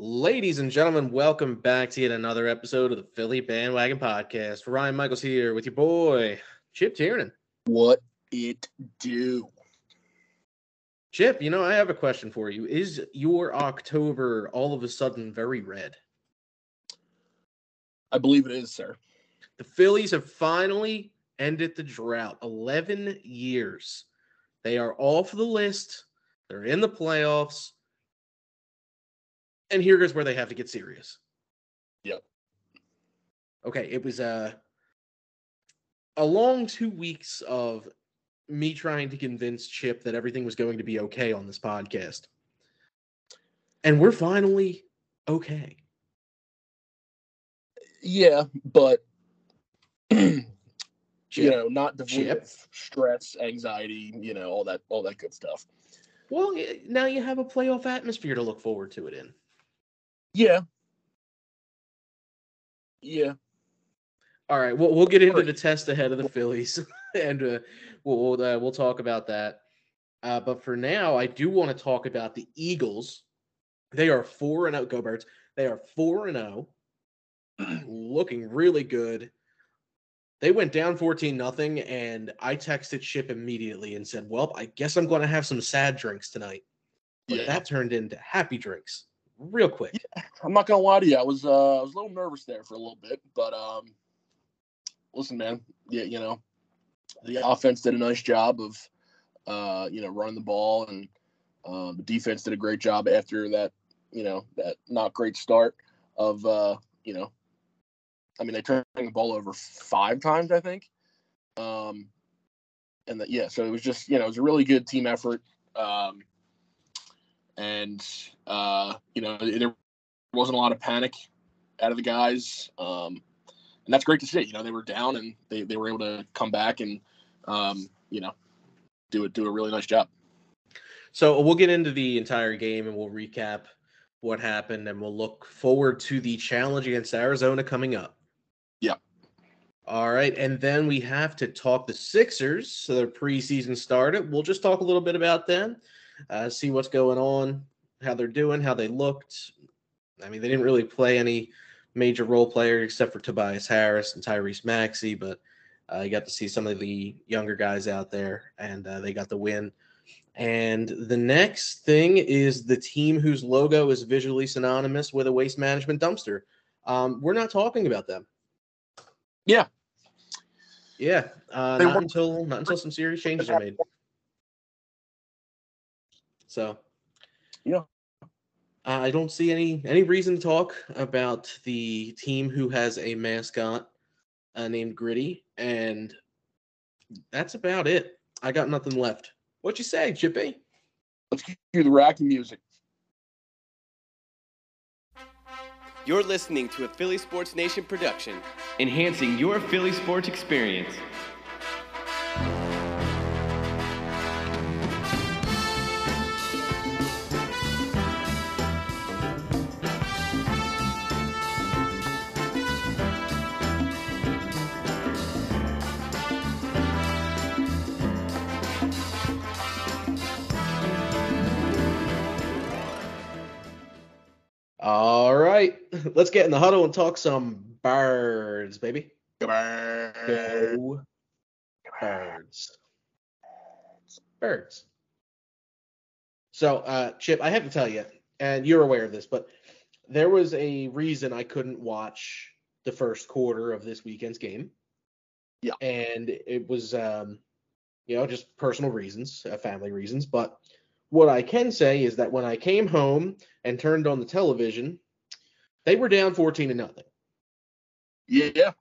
Ladies and gentlemen, welcome back to yet another episode of the Philly Bandwagon Podcast. Ryan Michaels here with your boy, Chip Tiernan. What it do? Chip, you know, I have a question for you. Is your October all of a sudden very red? I believe it is, sir. The Phillies have finally ended the drought. 11 years. They are off the list. They're in the playoffs. And here is where they have to get serious. Yep. Okay, it was uh, a a long two weeks of me trying to convince Chip that everything was going to be okay on this podcast. And we're finally okay. Yeah, but you know, not devoid Chip. of stress, anxiety, you know, all that, all that good stuff. Well, now you have a playoff atmosphere to look forward to it in. Yeah. Yeah. All right, we'll we'll get into the test ahead of the Phillies, and uh, we'll we'll, uh, we'll talk about that. Uh, but for now, I do want to talk about the Eagles. They are four and zero. Go Birds! They are four and zero, looking really good. They went down fourteen nothing, and I texted Chip immediately and said, "Well, I guess I'm going to have some sad drinks tonight." But Yeah. that turned into happy drinks real quick. I'm not gonna lie to you. I was, uh, I was a little nervous there for a little bit, but um, listen, man. Yeah, you know, the offense did a nice job of, uh, you know, running the ball, and uh, the defense did a great job after that, you know, that not great start of, uh, you know, I mean, they turned the ball over five times, I think. Um, and that, yeah, so it was just, you know, it was a really good team effort. Um, and, uh, you know, there wasn't a lot of panic out of the guys. Um, and that's great to see. You know, they were down and they, they were able to come back and, um, you know, do it, do a really nice job. So we'll get into the entire game and we'll recap what happened and we'll look forward to the challenge against Arizona coming up. Yeah. All right. And then we have to talk the Sixers. So their preseason started. We'll just talk a little bit about them, uh, see what's going on, how they're doing, how they looked. I mean, they didn't really play any major role players except for Tobias Harris and Tyrese Maxey, but uh, you got to see some of the younger guys out there and uh, they got the win. And the next thing is the team whose logo is visually synonymous with a waste management dumpster. Um, we're not talking about them. Yeah. Yeah, uh, not until not until some serious changes are made. So, Yeah. I don't see any any reason to talk about the team who has a mascot uh, named Gritty, and that's about it. I got nothing left. What you say, Chippy? Let's cue the Rocky music. You're listening to a Philly Sports Nation production. enhancing your Philly sports experience. let's get in the huddle and talk some birds, baby. Goodbye. Go birds. Birds. So, uh, Chip, I have to tell you, and you're aware of this, but there was a reason I couldn't watch the first quarter of this weekend's game. Yeah. And it was, um, you know, just personal reasons, uh, family reasons. But what I can say is that when I came home and turned on the television, they were down 14 to nothing. Yeah.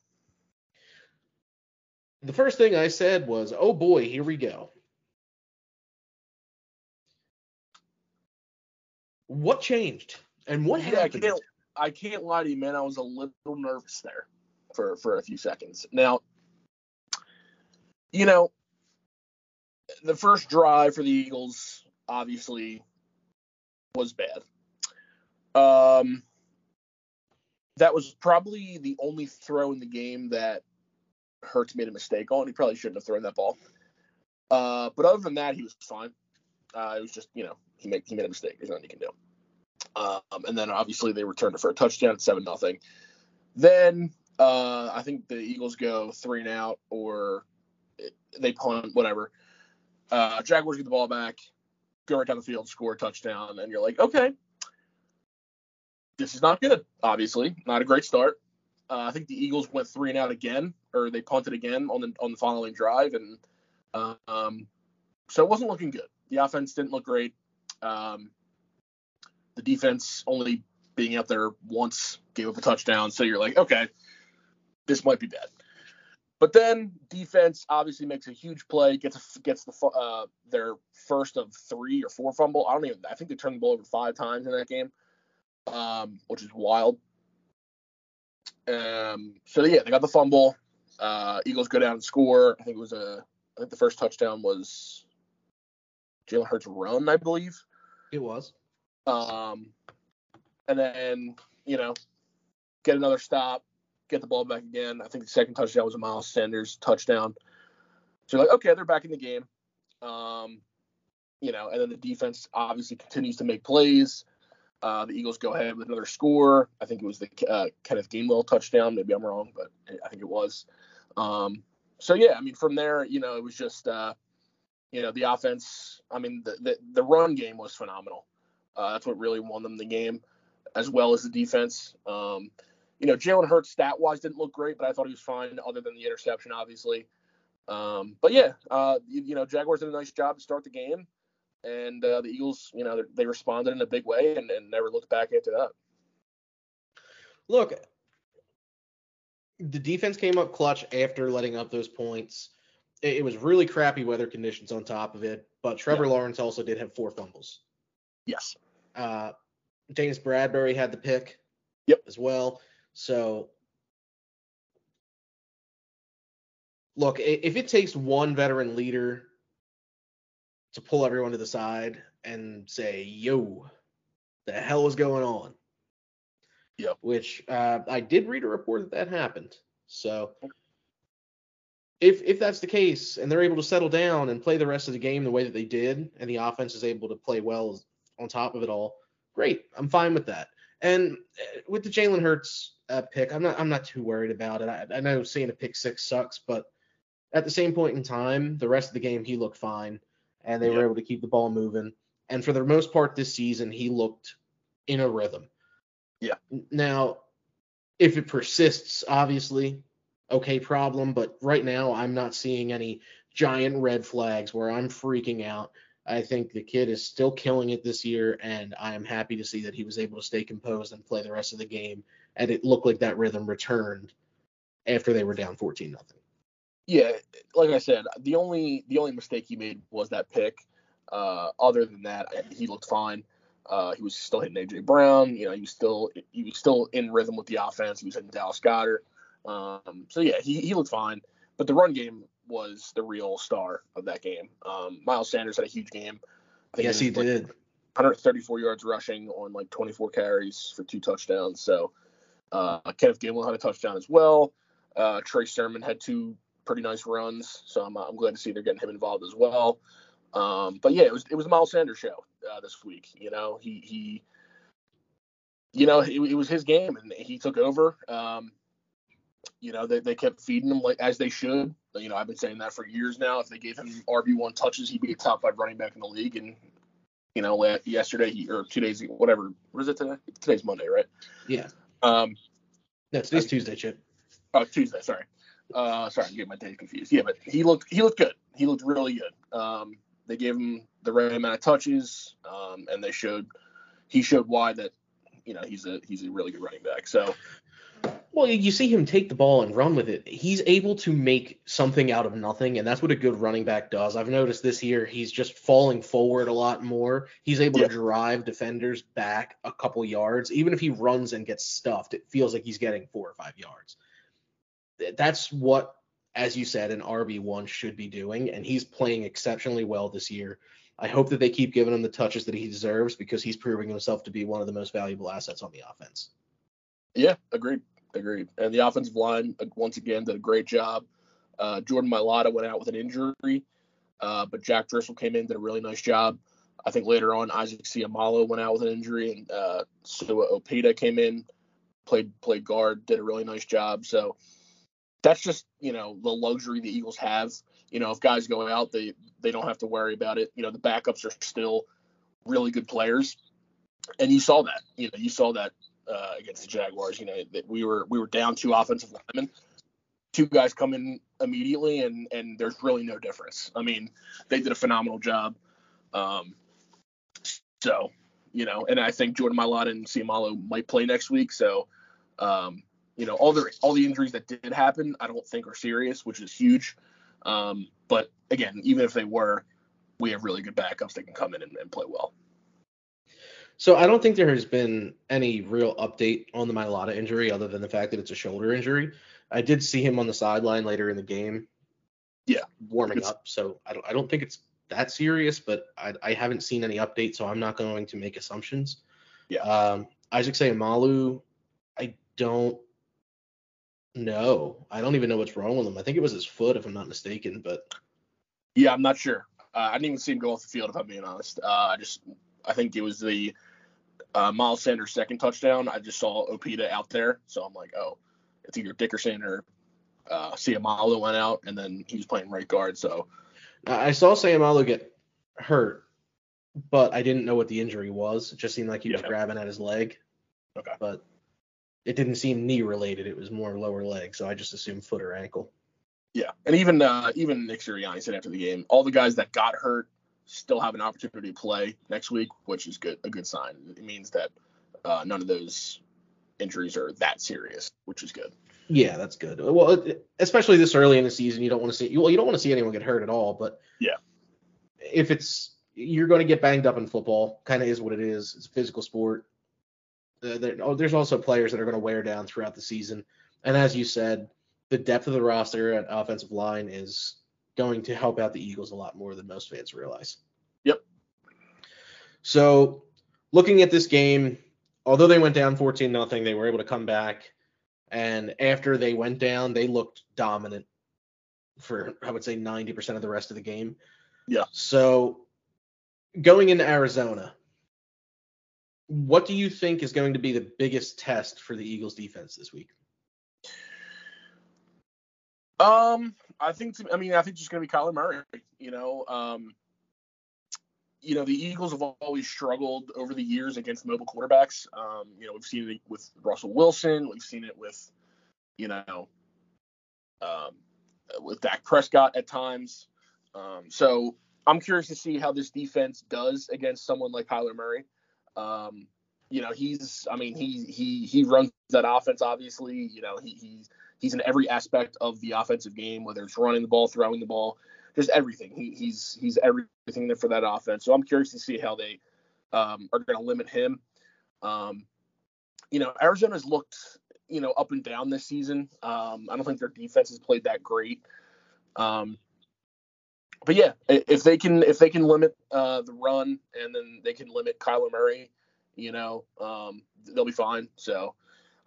The first thing I said was, "Oh boy, here we go." What changed? And what Yeah, I happened? can't, I can't lie to you, man. I was a little nervous there for for a few seconds. Now, you know, the first drive for the Eagles obviously was bad. Um, that was probably the only throw in the game that Hurts made a mistake on. He probably shouldn't have thrown that ball. Uh, but other than that, he was fine. Uh, it was just you know he made he made a mistake. There's nothing you can do. Um, and then obviously they returned it for a touchdown at seven nothing. Then uh, I think the Eagles go three and out or they punt, whatever. Uh, Jaguars get the ball back, go right down the field, score a touchdown, and you're like, okay, this is not good. Obviously, not a great start. Uh, I think the Eagles went three and out again, or they punted again on the on the following drive, and um, so it wasn't looking good. The offense didn't look great. Um, the defense only being out there once gave up a touchdown, so you're like, okay, this might be bad. But then defense obviously makes a huge play, gets a, gets the uh, their first of three or four fumble. I don't even. I think they turned the ball over five times in that game, um, which is wild. Um, so yeah, they got the fumble. Uh, Eagles go down and score. I think it was a. I think the first touchdown was Jalen Hurts run, I believe. It was. Um, and then you know, get another stop, get the ball back again. I think the second touchdown was a Miles Sanders touchdown. So like, okay, they're back in the game. Um, you know, and then the defense obviously continues to make plays. Uh, the Eagles go ahead with another score. I think it was the uh, Kenneth Gainwell touchdown. Maybe I'm wrong, but I think it was. Um, so yeah, I mean, from there, you know, it was just, uh, you know, the offense. I mean, the the, the run game was phenomenal. Uh, that's what really won them the game, as well as the defense. Um, you know, Jalen Hurts stat wise didn't look great, but I thought he was fine, other than the interception, obviously. Um, but yeah, uh, you, you, know, Jaguars did a nice job to start the game, and uh, the Eagles, you know, they responded in a big way and, and never looked back after that. Look, the defense came up clutch after letting up those points. It, it was really crappy weather conditions on top of it, but Trevor yeah. Lawrence also did have four fumbles. Yes. Uh, James Bradberry had the pick. Yep. As well. So look, if it takes one veteran leader to pull everyone to the side and say, "Yo, the hell is going on?" Yep. Which uh, I did read a report that that happened. So if if that's the case and they're able to settle down and play the rest of the game the way that they did, and the offense is able to play well on top of it all, great. I'm fine with that. And uh, with the Jalen Hurts uh, pick. I'm not I'm not too worried about it. I, I know seeing a pick six sucks, but at the same point in time, the rest of the game he looked fine, and they were able to keep the ball moving. And for the most part this season, he looked in a rhythm. Yeah. Now, if it persists, obviously, okay, problem. But right now, I'm not seeing any giant red flags where I'm freaking out. I think the kid is still killing it this year, and I am happy to see that he was able to stay composed and play the rest of the game and it looked like that rhythm returned after they were down 14 nothing. Yeah, like I said, the only the only mistake he made was that pick. Uh, other than that, he looked fine. Uh, he was still hitting AJ Brown. You know, he was still he was still in rhythm with the offense. He was hitting Dallas Goedert. Um, so yeah, he he looked fine. But the run game was the real star of that game. Um, Miles Sanders had a huge game. yes, he, he did. 134 yards rushing on like 24 carries for two touchdowns. So uh, Kenneth Gainwell had a touchdown as well. Uh, Trey Sermon had two pretty nice runs, so I'm, I'm glad to see they're getting him involved as well. Um, but yeah, it was it was a Miles Sanders show uh, this week. You know, he he, you know, it, it was his game and he took over. Um, you know, they, they kept feeding him like as they should. You know, I've been saying that for years now. If they gave him RB one touches, he'd be a top five running back in the league. And you know, yesterday he or two days whatever. What is it today? Today's Monday, right? Yeah. Um, no, today's I, Tuesday, Chip. Oh, Tuesday. Sorry. Uh, sorry, I'm getting my days confused. Yeah, but he looked he looked good. He looked really good. Um, they gave him the right amount of touches, um, and they showed he showed why that you know he's a he's a really good running back. So well, you see him take the ball and run with it. He's able to make something out of nothing, and that's what a good running back does. I've noticed this year he's just falling forward a lot more. He's able yeah. to drive defenders back a couple yards. Even if he runs and gets stuffed, it feels like he's getting four or five yards. That's what, as you said, an RB1 should be doing, and he's playing exceptionally well this year. I hope that they keep giving him the touches that he deserves because he's proving himself to be one of the most valuable assets on the offense. Yeah, agreed. Agreed. And the offensive line uh, once again did a great job. Uh, Jordan Mailata went out with an injury, uh, but Jack Driscoll came in did a really nice job. I think later on Isaac Seumalo went out with an injury, and uh, Sua Opeta came in, played played guard, did a really nice job. So that's just you know the luxury the Eagles have. You know, if guys go out, they they don't have to worry about it. You know, the backups are still really good players, and you saw that. You know, you saw that uh, against the Jaguars. You know, that we were we were down two offensive linemen. Two guys come in immediately, and and there's really no difference. I mean, they did a phenomenal job. Um, so, you know, and I think Jordan Mailata and Seumalo might play next week. So, um, you know, all the all the injuries that did happen, I don't think are serious, which is huge. Um, but again, even if they were, we have really good backups that can come in and, and play well. So I don't think there has been any real update on the Mailata injury other than the fact that it's a shoulder injury. I did see him on the sideline later in the game. Yeah, warming up. So I don't I don't think it's that serious, but I, I haven't seen any updates, so I'm not going to make assumptions. Yeah. Um, Isaac Seumalo, I don't know. I don't even know what's wrong with him. I think it was his foot, if I'm not mistaken. But yeah, I'm not sure. Uh, I didn't even see him go off the field, if I'm being honest. Uh, I just I think it was the uh, Miles Sanders second touchdown. I just saw Opeta out there, so I'm like, oh, it's either Dickerson or uh, Seumalo went out, and then he was playing right guard. So I saw Seumalo get hurt, but I didn't know what the injury was. It just seemed like he was grabbing at his leg. Okay. But it didn't seem knee related. It was more lower leg, so I just assumed foot or ankle. yeah, and even uh, even Nick Sirianni said after the game, all the guys that got hurt still have an opportunity to play next week, which is good a good sign. It means that uh, none of those injuries are that serious, which is good. Yeah, that's good. Well, it- especially this early in the season, you don't want to see well, you don't want to see anyone get hurt at all. But Yeah. if it's you're going to get banged up in football, kind of is what it is. It's a physical sport. Uh, there, oh, there's also players that are going to wear down throughout the season, and as you said, the depth of the roster at offensive line is going to help out the Eagles a lot more than most fans realize. Yep. So, looking at this game, although they went down 14 nothing, they were able to come back. And after they went down, they looked dominant for I would say 90% of the rest of the game. Yeah. So going into Arizona, what do you think is going to be the biggest test for the Eagles defense this week? Um, I think I mean I think it's going to be Kyler Murray. You know, um, you know the Eagles have always struggled over the years against mobile quarterbacks. Um, you know we've seen it with Russell Wilson, we've seen it with you know um, with Dak Prescott at times. Um, so I'm curious to see how this defense does against someone like Kyler Murray. Um, you know he's I mean he he he runs that offense obviously. You know he he's he's in every aspect of the offensive game, whether it's running the ball, throwing the ball, just everything. He, he's he's everything there for that offense. So I'm curious to see how they um, are going to limit him. Um, you know, Arizona's looked you know up and down this season. Um, I don't think their defense has played that great. Um, but yeah, if they can if they can limit uh, the run and then they can limit Kyler Murray, you know, um, they'll be fine. So.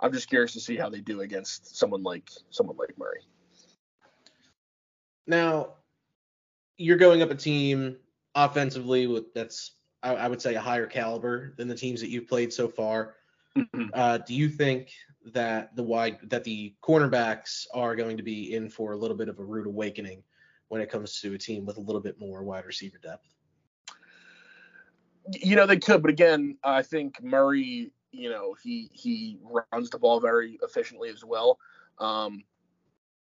I'm just curious to see how they do against someone like someone like Murray. Now, you're going up a team offensively with that's I, I would say a higher caliber than the teams that you've played so far. Uh, do you think that the wide that the cornerbacks are going to be in for a little bit of a rude awakening when it comes to a team with a little bit more wide receiver depth? You know they could, but again, I think Murray, you know, he he runs the ball very efficiently as well. Um,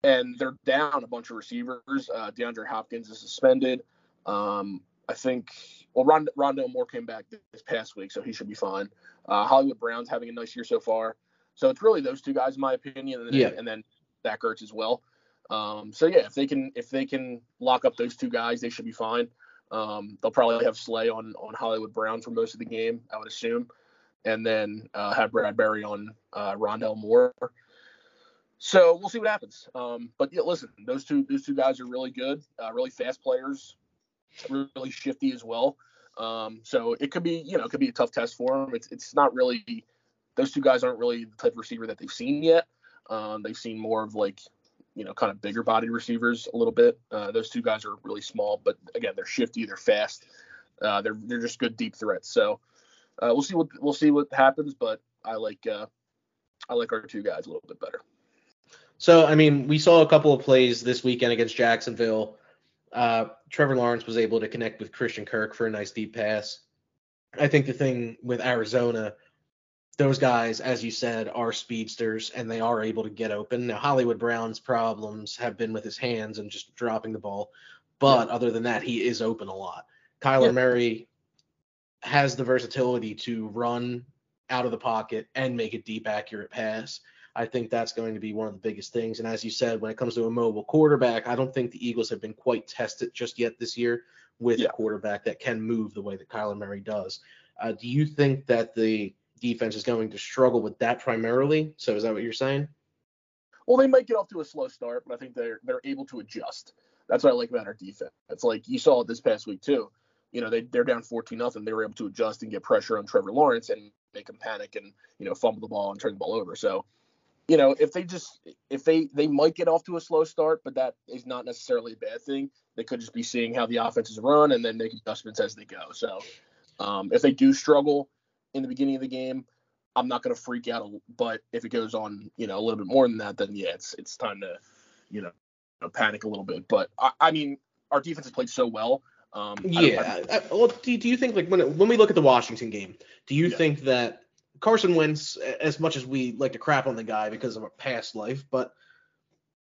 and they're down a bunch of receivers. Uh, DeAndre Hopkins is suspended. Um, I think well, Rond- Rondale Moore came back this past week, so he should be fine. Uh, Hollywood Brown's having a nice year so far. So it's really those two guys, in my opinion, and then, Yeah. and then Zach Ertz as well. Um, so yeah, if they can if they can lock up those two guys, they should be fine. Um, they'll probably have Slay on on Hollywood Brown for most of the game, I would assume, and then uh, have Bradberry on uh, Rondale Moore. So we'll see what happens. Um, but yeah, listen, those two those two guys are really good, uh, really fast players, really shifty as well. Um, so it could be you know it could be a tough test for them. It's it's not really those two guys aren't really the type of receiver that they've seen yet. Um, they've seen more of like you know kind of bigger bodied receivers a little bit. Uh, those two guys are really small, but again they're shifty, they're fast. Uh, they're they're just good deep threats. So uh, we'll see what we'll see what happens, but I like uh, I like our two guys a little bit better. So, I mean, we saw a couple of plays this weekend against Jacksonville. Uh, Trevor Lawrence was able to connect with Christian Kirk for a nice deep pass. I think the thing with Arizona, those guys, as you said, are speedsters and they are able to get open. Now, Hollywood Brown's problems have been with his hands and just dropping the ball. But other than that, he is open a lot. Kyler Yeah. Murray has the versatility to run out of the pocket and make a deep, accurate pass. I think that's going to be one of the biggest things. And as you said, when it comes to a mobile quarterback, I don't think the Eagles have been quite tested just yet this year with Yeah. a quarterback that can move the way that Kyler Murray does. Uh, do you think that the defense is going to struggle with that primarily? So is that what you're saying? Well, they might get off to a slow start, but I think they're they're able to adjust. That's what I like about our defense. It's like you saw it this past week too. You know, they they're down 14 nothing. They were able to adjust and get pressure on Trevor Lawrence and make him panic and you know fumble the ball and turn the ball over. So, you know, if they just if they they might get off to a slow start, but that is not necessarily a bad thing. They could just be seeing how the offenses run and then make adjustments as they go. So, um, if they do struggle in the beginning of the game, I'm not going to freak out. But if it goes on, you know, a little bit more than that, then yeah, it's it's time to, you know, panic a little bit. But I, I mean, our defense has played so well. Um, don't- I- Yeah. I, well, do, do you think like when when we look at the Washington game, do you Yeah. think that Carson Wentz, as much as we like to crap on the guy because of a past life, but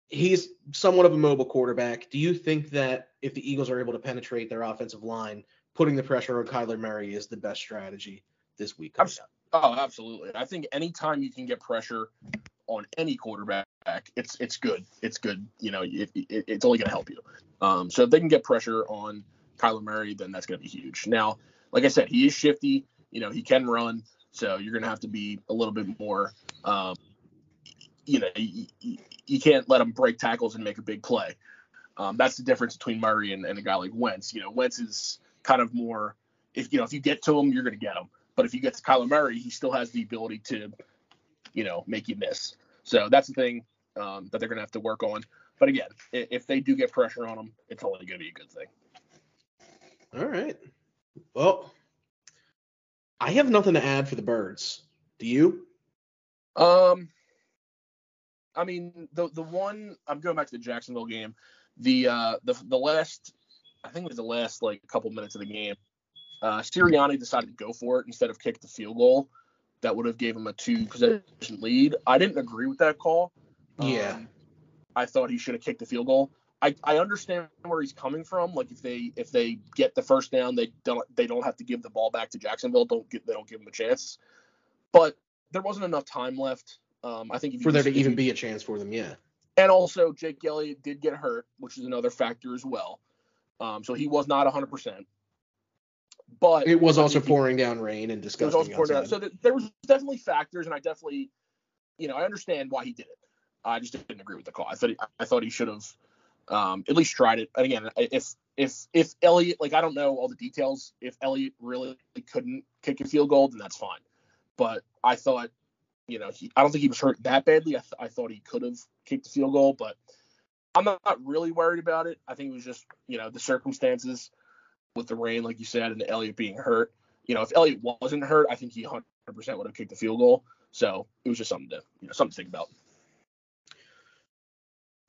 he's somewhat of a mobile quarterback. Do you think that if the Eagles are able to penetrate their offensive line, putting the pressure on Kyler Murray is the best strategy this week? Oh, absolutely. I think anytime you can get pressure on any quarterback, it's it's good. It's good. You know, it, it, it's only going to help you. Um, so if they can get pressure on Kyler Murray, then that's going to be huge. Now, like I said, he is shifty. You know, he can run. So you're going to have to be a little bit more. Um, you know, you, you, you can't let him break tackles and make a big play. Um, that's the difference between Murray and, and a guy like Wentz. You know, Wentz is kind of more. If you know, if you get to him, you're going to get him. But if he gets to Kyler Murray, he still has the ability to, you know, make you miss. So that's the thing um, that they're going to have to work on. But again, if they do get pressure on him, it's only going to be a good thing. All right. Well, I have nothing to add for the birds. Do you? Um, I mean, the the one I'm going back to the Jacksonville game. The uh the the last, I think it was the last like couple minutes of the game. Uh, Sirianni decided to go for it instead of kick the field goal. That would have gave him a two possession lead. I didn't agree with that call. Yeah. Um, I thought he should have kicked the field goal. I, I understand where he's coming from. Like if they if they get the first down, they don't they don't have to give the ball back to Jacksonville. Don't get they don't give him a chance. But there wasn't enough time left. Um, I think if you For there to even be a chance for them, yeah. and also Jake Elliott did get hurt, which is another factor as well. Um, so he was not 100. But It was also if he- pouring down rain and it was disgusting. also out. outside. So th- there was definitely factors, and I definitely, you know, I understand why he did it. I just didn't agree with the call. I thought he, I thought he should have um, at least tried it. And again, if if if Elliott, like I don't know all the details. If Elliott really couldn't kick a field goal, then that's fine. But I thought, you know, he, I don't think he was hurt that badly. I, th- I thought he could have kicked the field goal, but I'm not, not really worried about it. I think it was just, you know, the circumstances with the rain, like you said, and Elliott being hurt. You know, if Elliott wasn't hurt, I think he 100% would have kicked the field goal. So it was just something to, you know, something to think about.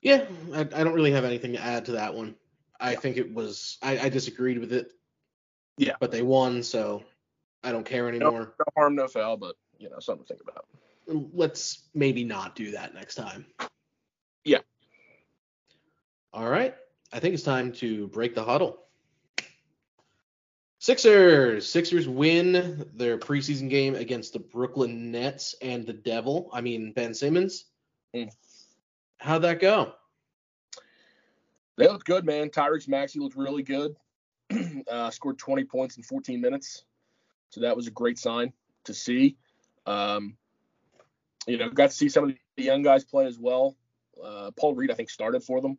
Yeah, I, I don't really have anything to add to that one. I Yeah. think it was I, I disagreed with it. Yeah. But they won, so I don't care anymore. No harm, no foul, but you know, something to think about. Let's maybe not do that next time. Yeah. All right. I think it's time to break the huddle. Sixers. Sixers win their preseason game against the Brooklyn Nets and the Devil. I mean Ben Simmons. Mm. How'd that go? They looked good, man. Tyrese Maxey looked really good. uh, scored 20 points in 14 minutes, so that was a great sign to see. Um, you know, got to see some of the young guys play as well. Uh, Paul Reed, I think, started for them.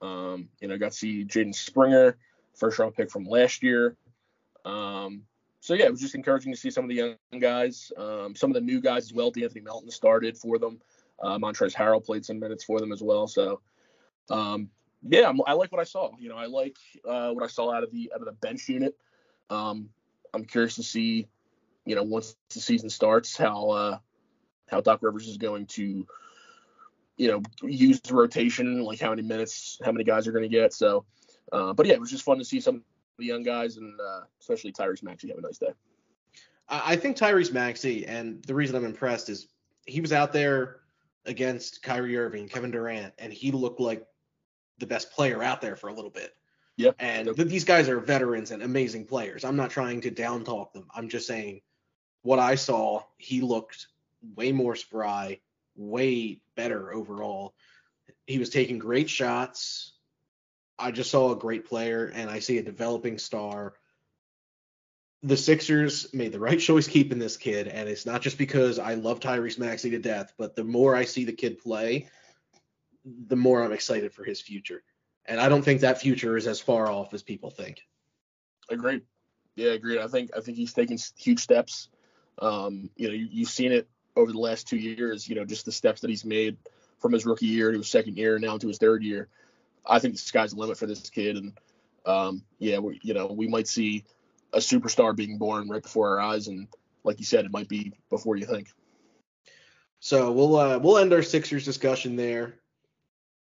Um, you know, got to see Jaden Springer, first round pick from last year. Um, so yeah, it was just encouraging to see some of the young guys, um, some of the new guys as well. D'Anthony Melton started for them. Uh, Montrezl Harrell played some minutes for them as well. So um, yeah, I'm, I like what I saw. You know, I like uh, what I saw out of the out of the bench unit. Um, I'm curious to see, you know, once the season starts, how uh, how Doc Rivers is going to, you know, use the rotation, like how many minutes, how many guys are going to get. So, uh, but yeah, it was just fun to see some the young guys and uh, especially Tyrese Maxey have a nice day. I think Tyrese Maxey, and the reason I'm impressed is he was out there against Kyrie Irving, Kevin Durant, and he looked like the best player out there for a little bit. Yep. And th- these guys are veterans and amazing players. I'm not trying to down talk them. I'm just saying what I saw, he looked way more spry, way better overall. He was taking great shots. I just saw a great player and I see a developing star. The Sixers made the right choice keeping this kid, and it's not just because I love Tyrese Maxey to death, but the more I see the kid play, the more I'm excited for his future. And I don't think that future is as far off as people think. Agreed. Yeah, agreed. I think I think he's taking huge steps. Um, you know, you, you've seen it over the last two years. You know, just the steps that he's made from his rookie year to his second year, and now to his third year. I think the sky's the limit for this kid, and um, yeah, we, you know, we might see a superstar being born right before our eyes, and like you said, it might be before you think. So we'll uh, we'll end our Sixers discussion there.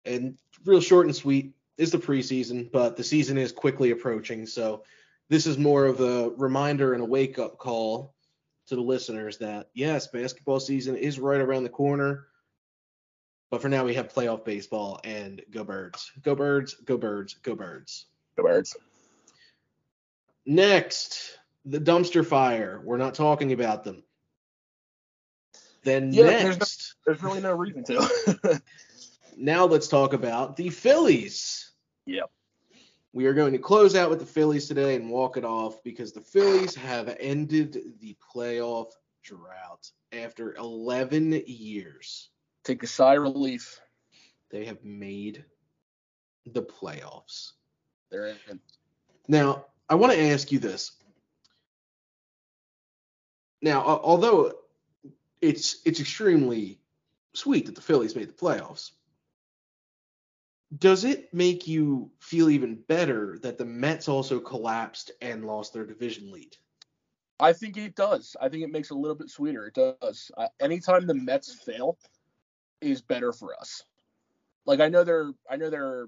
And real short and sweet is the preseason, but the season is quickly approaching. So this is more of a reminder and a wake up call to the listeners that yes, basketball season is right around the corner. But for now, we have playoff baseball and go birds, go birds, go birds, go birds. Go Birds. Next, the dumpster fire. We're not talking about them. Then Yeah, there's no- next, There's really no reason to. now let's talk about the Phillies. Yep. We are going to close out with the Phillies today and walk it off because the Phillies have ended the playoff drought after 11 years. Take a sigh of relief. They have made the playoffs. They're in. Now, I want to ask you this. Now, al- although it's it's extremely sweet that the Phillies made the playoffs, does it make you feel even better that the Mets also collapsed and lost their division lead? I think it does. I think it makes it a little bit sweeter. It does. I, anytime the Mets fail, is better for us. Like I know they're, I know they're,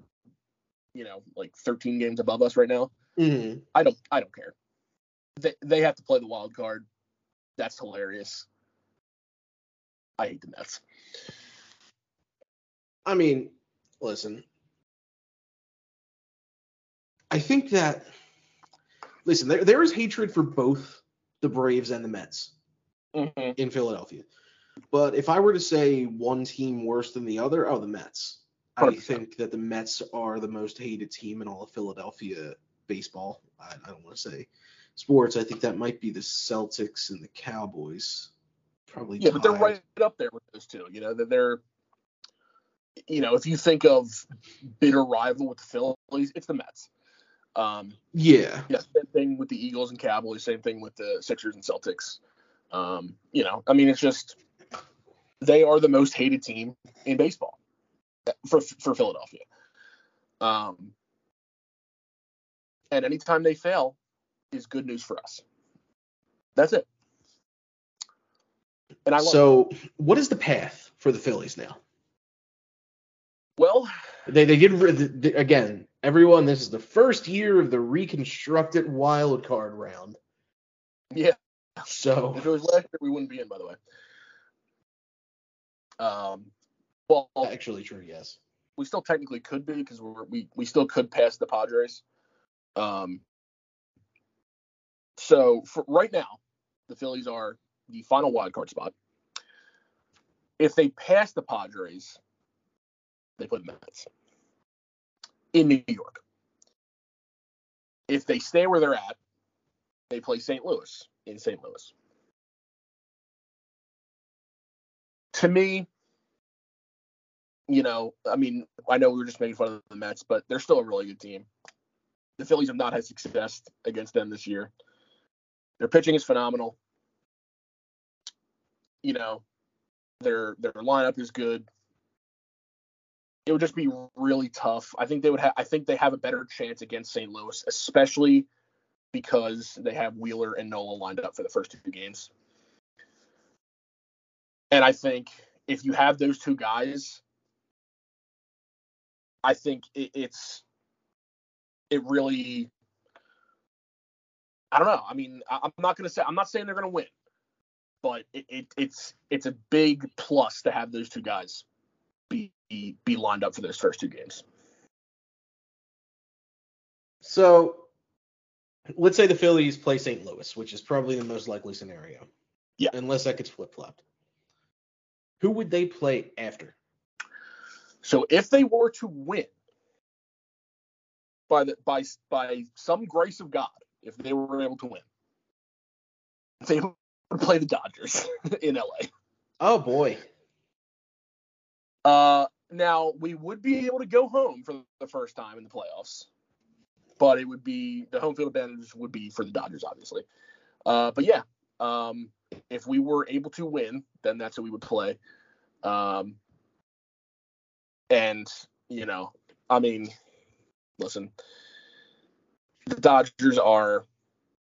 you know, like 13 games above us right now. Mm-hmm. I don't, I don't care. They they have to play the wild card. That's hilarious. I hate the Mets. I mean, listen. I think that listen, there there is hatred for both the Braves and the Mets. Mm-hmm. in Philadelphia. But if I were to say one team worse than the other, oh, the Mets. I 100%. think that the Mets are the most hated team in all of Philadelphia baseball. I, I don't want to say sports. I think that might be the Celtics and the Cowboys. Probably. Yeah, but they're right up there with those two. You know, that they're, you know, if you think of bitter rival with the Phillies, it's the Mets. Um, Yeah. Yeah, same thing with the Eagles and Cowboys. Same thing with the Sixers and Celtics. Um, you know, I mean, it's just they are the most hated team in baseball for for Philadelphia. Um, and anytime they fail is good news for us. That's it. And I So, what is the path for the Phillies now? well, They they did re- the- the- again. Everyone, this is the first year of the reconstructed wild card round. yeah. So If it was last year, we wouldn't be in. By the way. Um, well, actually, true. Yes. we still technically could be because we're, we we still could pass the Padres. Um, so for right now, the Phillies are the final wild card spot. If they pass the Padres, they put Mets in New York. If they stay where they're at, they play St. Louis in St. Louis. To me, you know, I mean, I know we were just making fun of the Mets, but they're still a really good team. The Phillies have not had success against them this year. Their pitching is phenomenal. You know, their their lineup is good. It would just be really tough. I think they would have. I think they have a better chance against St. Louis, especially because they have Wheeler and Nola lined up for the first two games. And I think if you have those two guys, I think it, it's it really. I don't know. I mean, I, I'm not gonna say I'm not saying they're gonna win, but it, it, it's it's a big plus to have those two guys be be lined up for those first two games. So let's say the Phillies play St. Louis, which is probably the most likely scenario. Yeah. Unless that gets flip flopped. Who would they play after? So if they were to win by the by by some grace of God, if they were able to win, they would play the Dodgers in LA. Oh boy. Uh, now we would be able to go home for the first time in the playoffs, but it would be the home field advantage would be for the Dodgers, obviously. Uh, but yeah, um, if we were able to win, then that's what we would play. Um, and you know, I mean, listen, the Dodgers are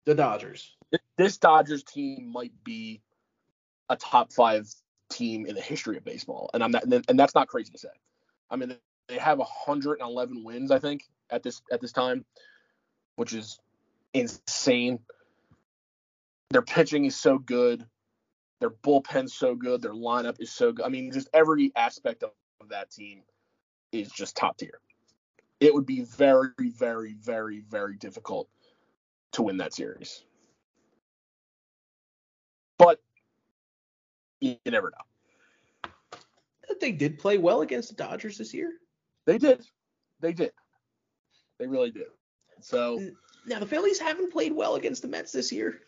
The Dodgers. this Dodgers team might be a top five team in the history of baseball, and I'm not, and that's not crazy to say. I mean, they have 111 wins, I think, at this at this time, which is insane. Their pitching is so good, their bullpen's so good, their lineup is so good. I mean, just every aspect of, of that team is just top tier. It would be very, very, very, very difficult to win that series. But you, you never know. They did play well against the Dodgers this year. They did. They did. They really did. So Now the Phillies haven't played well against the Mets this year.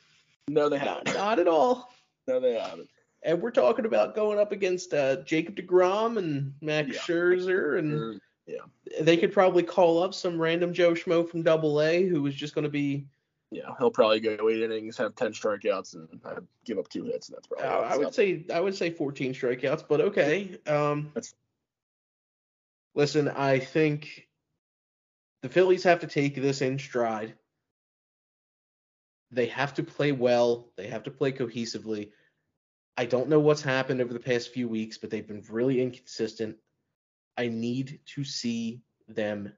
No, they Not, haven't. not at all. No, they haven't. And we're talking about going up against uh, Jacob DeGrom and Max Yeah. Scherzer, and Mm, they could probably call up some random Joe Schmo from Double A who was just going to be. Yeah, he'll probably go eight innings, have ten strikeouts, and uh, give up two hits, and that's Uh, probably. I would up. say I would say 14 strikeouts, but okay. Um, That's- listen, I think the Phillies have to take this in stride. They have to play well. They have to play cohesively. I don't know what's happened over the past few weeks, but they've been really inconsistent. I need to see them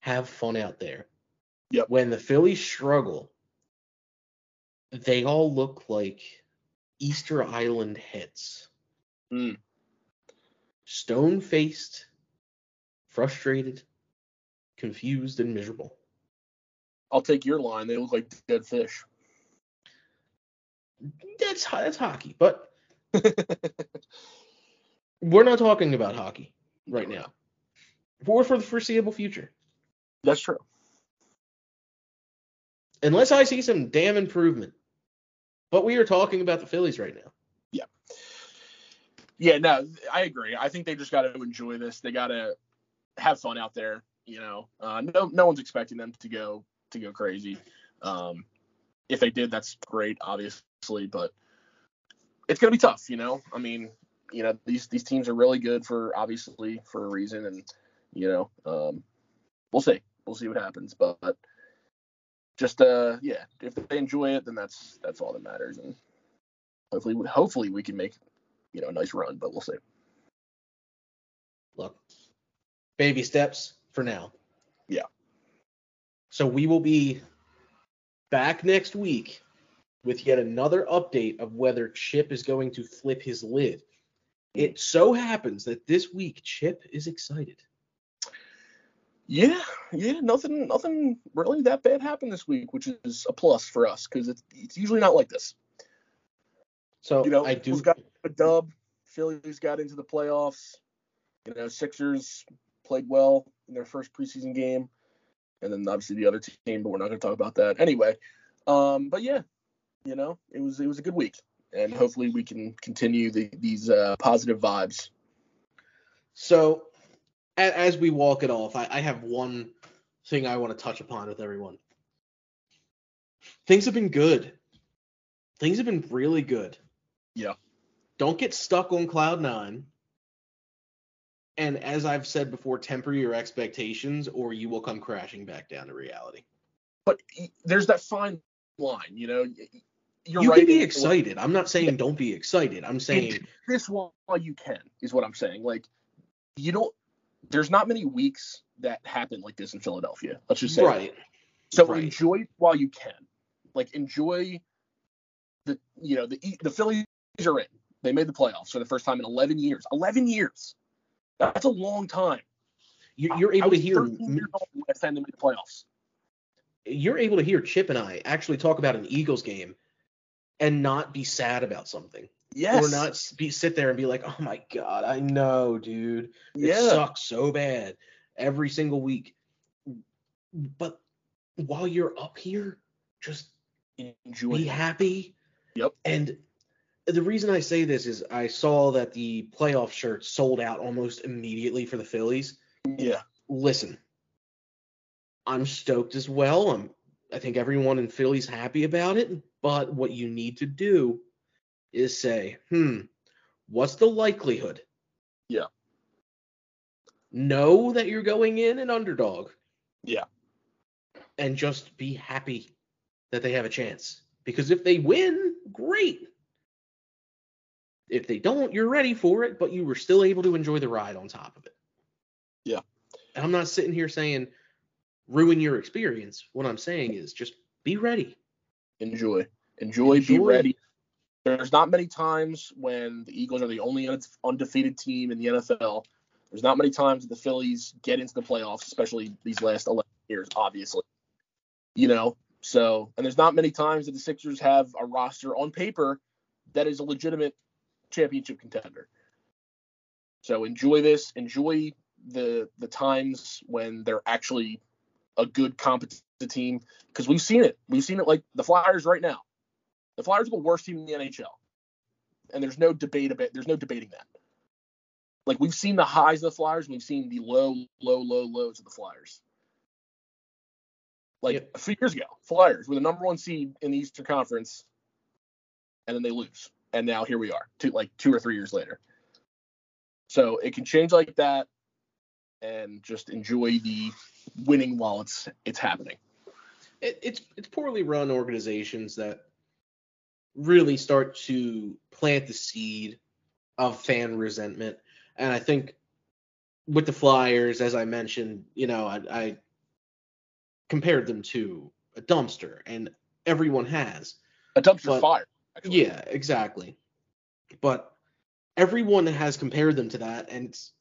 have fun out there. Yep. When the Phillies struggle, they all look like Easter Island heads. Mm. Stone faced, frustrated, confused, and miserable. I'll take your line. They look like dead fish. That's that's hockey, but we're not talking about hockey right now. Or for the foreseeable future. That's true. Unless I see some damn improvement. But we are talking about the Phillies right now. Yeah. Yeah, no, I agree. I think they just got to enjoy this. They got to have fun out there. You know, uh, no, no one's expecting them to go to go crazy. Um, if they did, that's great, obviously, but it's gonna be tough. You know, I mean, you know, these these teams are really good for obviously for a reason, and you know, um, we'll see, we'll see what happens, but. Just uh yeah, if they enjoy it, then that's that's all that matters, and hopefully hopefully we can make you know a nice run, but we'll see. Look, baby steps for now. Yeah. So we will be back next week with yet another update of whether Chip is going to flip his lid. It so happens that this week Chip is excited. Yeah, yeah, nothing, nothing really that bad happened this week, which is a plus for us because it's it's usually not like this. So You know, I do. Got a dub, Phillies got into the playoffs. You know, Sixers played well in their first preseason game, and then obviously the other team, but we're not going to talk about that anyway. Um, but yeah, you know, it was it was a good week, and hopefully we can continue the, these uh, positive vibes. So, as we walk it off, I, I have one thing I want to touch upon with everyone. Things have been good. Things have been really good. Yeah. Don't get stuck on cloud nine. And as I've said before, temper your expectations or you will come crashing back down to reality. but there's that fine line, you know. You're you right. can be excited. I'm not saying don't be excited. I'm saying this while you can is what I'm saying. Like you don't. There's not many weeks that happen like this in Philadelphia. Let's just say that. right. So Right. enjoy while you can. Like enjoy the you know the the Phillies are in. They made the playoffs for the first time in 11 years. 11 years. That's a long time. You're, you're able to hear 13 years old the last time they made the playoffs. you're able to hear Chip and I actually talk about an Eagles game and not be sad about something. Yes. Or not be sit there and be like, "Oh my god, I know, dude. It Yeah. sucks so bad every single week." But while you're up here, just Enjoy. be it. happy. Yep. And the reason I say this is I saw that the playoff shirts sold out almost immediately for the Phillies. Yeah. Listen, I'm stoked as well. I'm I think everyone in Philly's happy about it, but what you need to do is say, "Hmm, what's the likelihood?" Yeah. Know that you're going in an underdog. Yeah. And just be happy that they have a chance. Because if they win, great. If they don't, you're ready for it, but you were still able to enjoy the ride on top of it. Yeah. And I'm not sitting here saying ruin your experience. What I'm saying is just be ready. Enjoy. Enjoy. Be ready. There's not many times when the Eagles are the only undefeated team in the NFL. There's not many times that the Phillies get into the playoffs, especially these last 11 years, obviously. You know, so, and there's not many times that the Sixers have a roster on paper that is a legitimate championship contender. So enjoy this. Enjoy the the times when they're actually a good competent team because we've seen it. We've seen it like the Flyers right now. The Flyers are the worst team in the NHL, and there's no debate about. There's no debating that. Like we've seen the highs of the Flyers, and we've seen the low, low, low lows of the Flyers. Like Yep. a few years ago, Flyers were the number one seed in the Eastern Conference, and then they lose, and now here we are, two like two or three years later. So it can change like that, and just enjoy the winning while it's it's happening. It, it's it's poorly run organizations that really start to plant the seed of fan resentment. And I think with the Flyers, as I mentioned, you know, I, I compared them to a dumpster, and everyone has. A dumpster But- fire. Actually. Yeah, exactly. But everyone has compared them to that, and it's-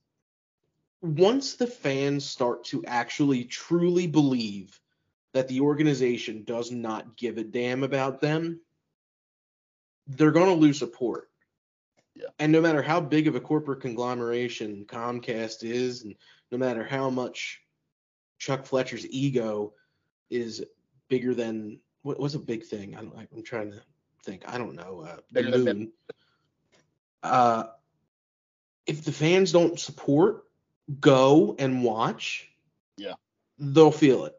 once the fans start to actually truly believe that the organization does not give a damn about them, they're going to lose support. Yeah. And no matter how big of a corporate conglomeration Comcast is, and no matter how much Chuck Fletcher's ego is bigger than what, what's a big thing? I don't, I'm trying to think. I don't know. Uh, the Bigger than moon. Uh, if the fans don't support, go and watch. Yeah. They'll feel it.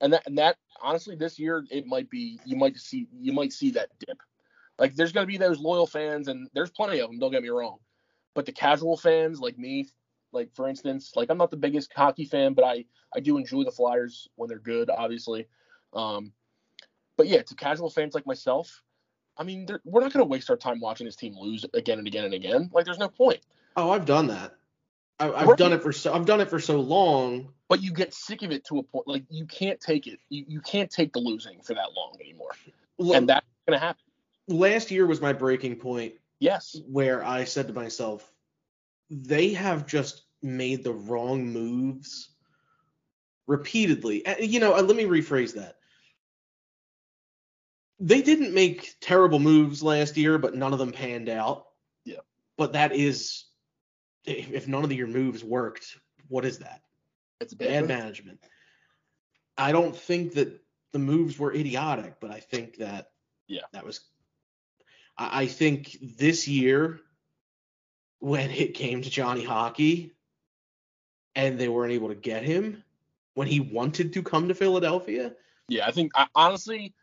and that and that honestly this year it might be you might see you might see that dip like there's going to be those loyal fans and there's plenty of them don't get me wrong but the casual fans like me like for instance like i'm not the biggest hockey fan but i i do enjoy the flyers when they're good obviously um but yeah to casual fans like myself i mean we're not going to waste our time watching this team lose again and again and again like there's no point Oh, I've done that. I, I've Right. done it for so. I've done it for so long. but you get sick of it to a point like you can't take it you, you can't take the losing for that long anymore L- and that's going to happen last year was my breaking point yes where I said to myself, they have just made the wrong moves repeatedly. You know, uh, let me rephrase that. They didn't make terrible moves last year, but none of them panned out. Yeah. But that is, if none of your moves worked, what is that? it's Bad bad management. I don't think that the moves were idiotic, but I think that Yeah. that was. I, I think this year, when it came to Johnny Hockey, and they weren't able to get him when he wanted to come to Philadelphia, Yeah, I think I, honestly,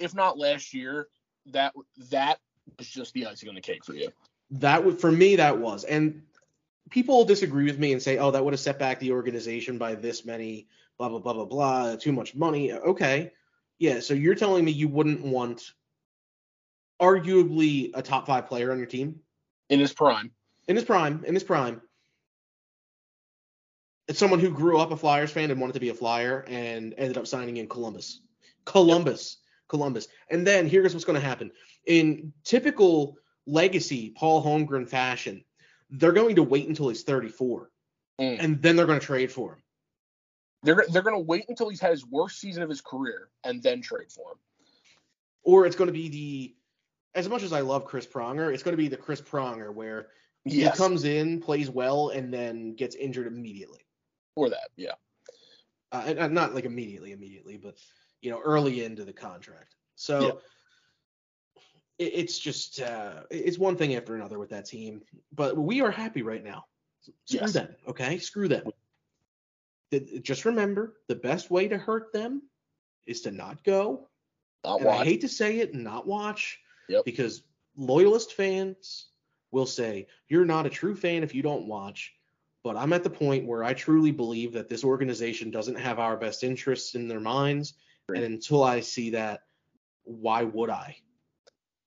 if not last year, that that was just the icing on the cake for you. that would for me that was and people disagree with me and say, oh, that would have set back the organization by this many, blah, blah, blah, blah, blah, too much money. Okay. Yeah. So you're telling me you wouldn't want arguably a top five player on your team in his prime. in his prime, in his prime. It's someone who grew up a Flyers fan and wanted to be a Flyer and ended up signing in Columbus. Columbus. Columbus. And then here's what's going to happen. In typical legacy Paul Holmgren fashion, they're going to wait until he's 34 Mm. and then they're going to trade for him. They're they're gonna wait until he's had his worst season of his career and then trade for him. Or it's going to be the as much as I love Chris Pronger, it's going to be the Chris Pronger where Yes. he comes in, plays well, and then gets injured immediately. or that, yeah. uh, and, and not like immediately, immediately, but you know, early into the contract. So Yeah. it, it's just uh, it's one thing after another with that team. But we are happy right now. Screw Yes. them, okay? Screw them. The- Just remember, the best way to hurt them is to not go. Not I hate to say it, not watch, Yep. because loyalist fans will say you're not a true fan if you don't watch. But I'm at the point where I truly believe that this organization doesn't have our best interests in their minds, and until I see that, why would I?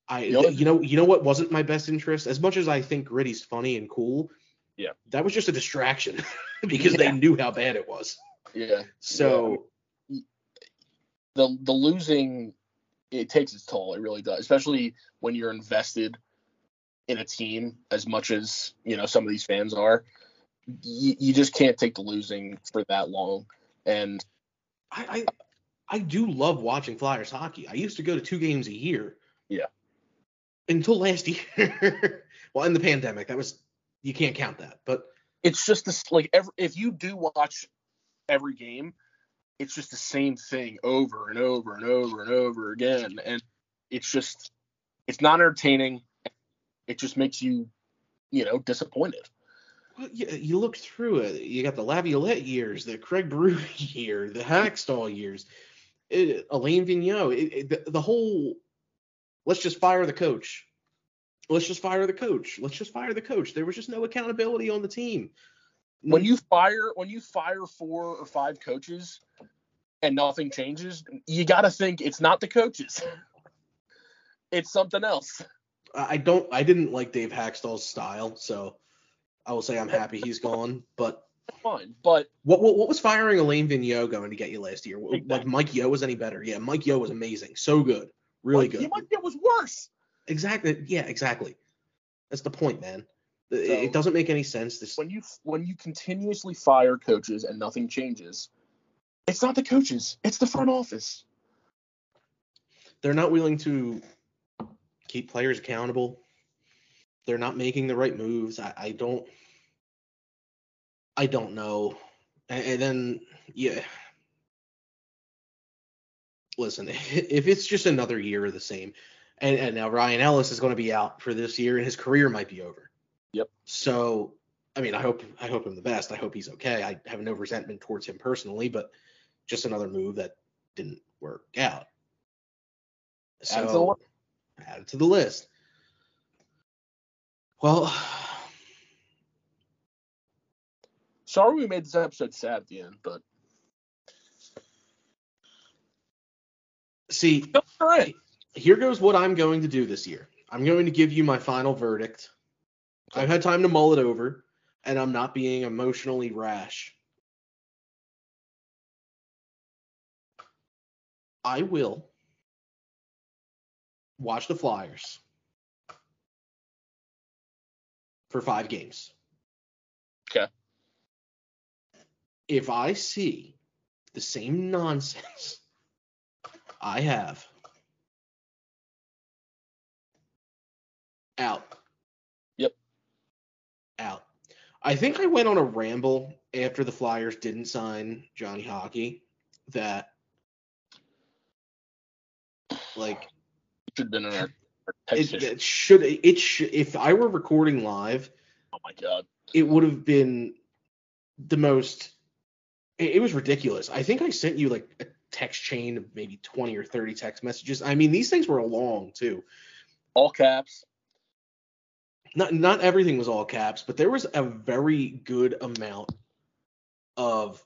I The only- you know you know what wasn't my best interest as much as I think Gritty's funny and cool. Yeah. that was just a distraction because Yeah. they knew how bad it was. yeah. So the the losing it takes its toll. It really does, especially when you're invested in a team as much as you know some of these fans are. You, you just can't take the losing for that long. And I, I do love watching Flyers hockey. I used to go to two games a year. Yeah. Until last year. well, in the pandemic, that was you can't count that. But it's just this like every, if you do watch every game, it's just the same thing over and over and over and over again, and it's just it's not entertaining. It just makes you, you know, disappointed. well, you, you look through it. You got the Laviolette years, the Craig Berube year, the Hakstol years, Uh, it, Alain Vigneault. It, it, the, the whole let's just fire the coach. Let's just fire the coach. Let's just fire the coach. There was just no accountability on the team. when you fire when you fire four or five coaches and nothing changes, you got to think it's not the coaches. it's something else. I don't I didn't like Dave Hakstol's style, so I will say I'm happy he's gone. But Fine, but what what, what was firing Alain Vigneault going to get you last year? Like Mike Yeo was any better? Yeah, Mike Yeo was amazing, so good, really like, good. Might get was worse. Exactly. Yeah, exactly. That's the point, man. It- So- it doesn't make any sense. This When you when you continuously fire coaches and nothing changes, it's not the coaches, it's the front office. they're not willing to keep players accountable. They're not making the right moves. I, I don't I don't know. And, and then yeah. Listen, if it's just another year of the same, and, and now Ryan Ellis is going to be out for this year, and his career might be over. Yep. So, I mean, I hope I hope him the best. I hope he's okay. I have no resentment towards him personally, but just another move that didn't work out. Add it to the So, add it to the list. Well, Sorry we made this episode sad at the end, but see, all right. here goes what I'm going to do this year. I'm going to give you my final verdict. I've had time to mull it over, and I'm not being emotionally rash. I will watch the Flyers for five games. If I see the same nonsense I have out. Yep. Out. I think I went on a ramble after the Flyers didn't sign Johnny Hockey that like should have been in our, our it, text session. it should it should if I were recording live Oh my god. it would have been the most it, it was ridiculous. I think I sent you like a text chain of maybe 20 or 30 text messages. I mean these things were long too. All caps. not not everything was all caps, but there was a very good amount of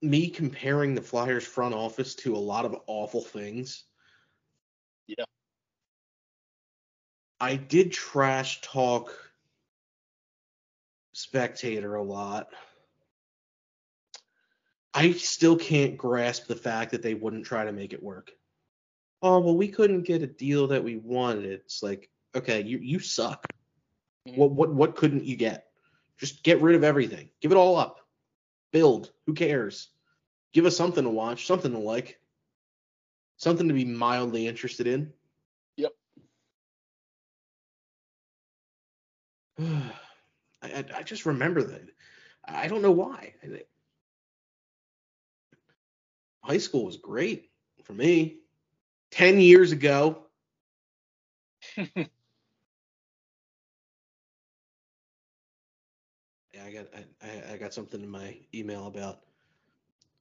me comparing the Flyers front office to a lot of awful things. Yeah. I did trash talk Spectacor a lot. I still can't grasp the fact that they wouldn't try to make it work. Oh, well, we couldn't get a deal that we wanted. It's like, okay, you you suck. Mhm. What what what couldn't you get? Just get rid of everything. Give it all up. Build. Who cares? Give us something to watch, something to like, something to be mildly interested in. Yep. I I just remember that. I don't know why. High school was great for me. Ten years ago. Yeah, I got I, I- got something in my email about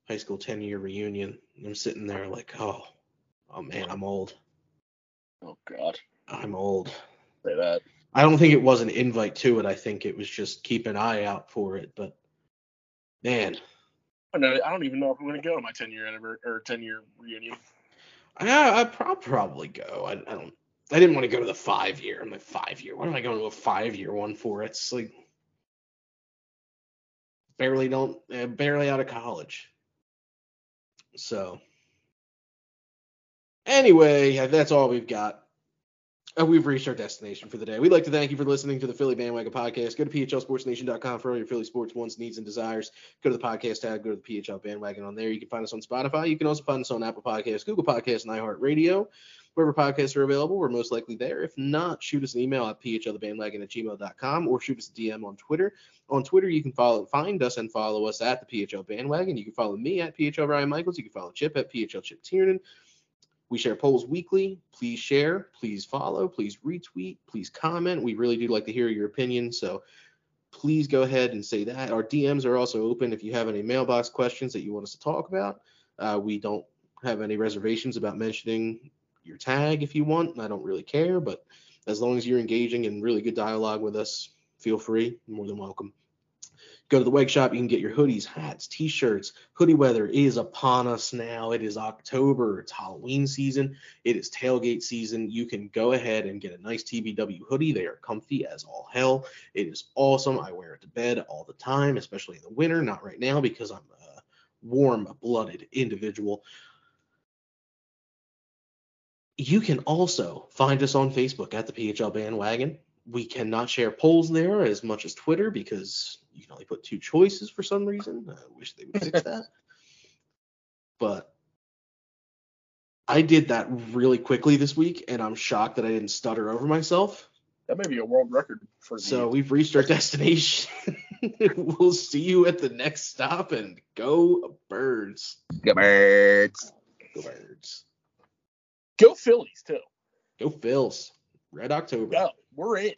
high school ten year reunion. And I'm sitting there like, oh, oh man, I'm old. Oh God, I'm old. say that. I don't think it was an invite to it. I think it was just keep an eye out for it. But man, I don't even know if I'm gonna go to my 10 year anniversary or 10 year reunion. I I'd probably go. I, I don't. I didn't want to go to the five year. I'm like five year. What am I going to a five year one for? It's like barely don't uh, barely out of college. So anyway, that's all we've got. We've reached our destination for the day. We'd like to thank you for listening to the Philly Bandwagon Podcast. Go to phlsportsnation.com for all your Philly sports wants, needs, and desires. Go to the podcast tab, go to the PHL Bandwagon on there. You can find us on Spotify. You can also find us on Apple Podcasts, Google Podcasts, and iHeartRadio. Wherever podcasts are available, we're most likely there. If not, shoot us an email at phlthebandwagon at gmail.com or shoot us a DM on Twitter. On Twitter, you can follow, find us and follow us at the PHL Bandwagon. You can follow me at PHL Ryan Michaels. You can follow Chip at PHL Chip Tiernan. We share polls weekly. Please share, please follow, please retweet, please comment. We really do like to hear your opinion. So please go ahead and say that. Our DMs are also open if you have any mailbox questions that you want us to talk about. Uh, we don't have any reservations about mentioning your tag if you want. I don't really care, but as long as you're engaging in really good dialogue with us, feel free. More than welcome. Go to the web shop. You can get your hoodies, hats, t-shirts. Hoodie weather is upon us now. It is October. It's Halloween season. It is tailgate season. You can go ahead and get a nice TBW hoodie. They are comfy as all hell. It is awesome. I wear it to bed all the time, especially in the winter. Not right now because I'm a warm-blooded individual. You can also find us on Facebook at the PHL Bandwagon. We cannot share polls there as much as Twitter because you can only put two choices for some reason. I wish they would fix that. But I did that really quickly this week, and I'm shocked that I didn't stutter over myself. That may be a world record for So we've reached our destination. we'll see you at the next stop, and go birds. Go birds. Go birds. Go Phillies too. Go Phils. Red October. Go. We're in.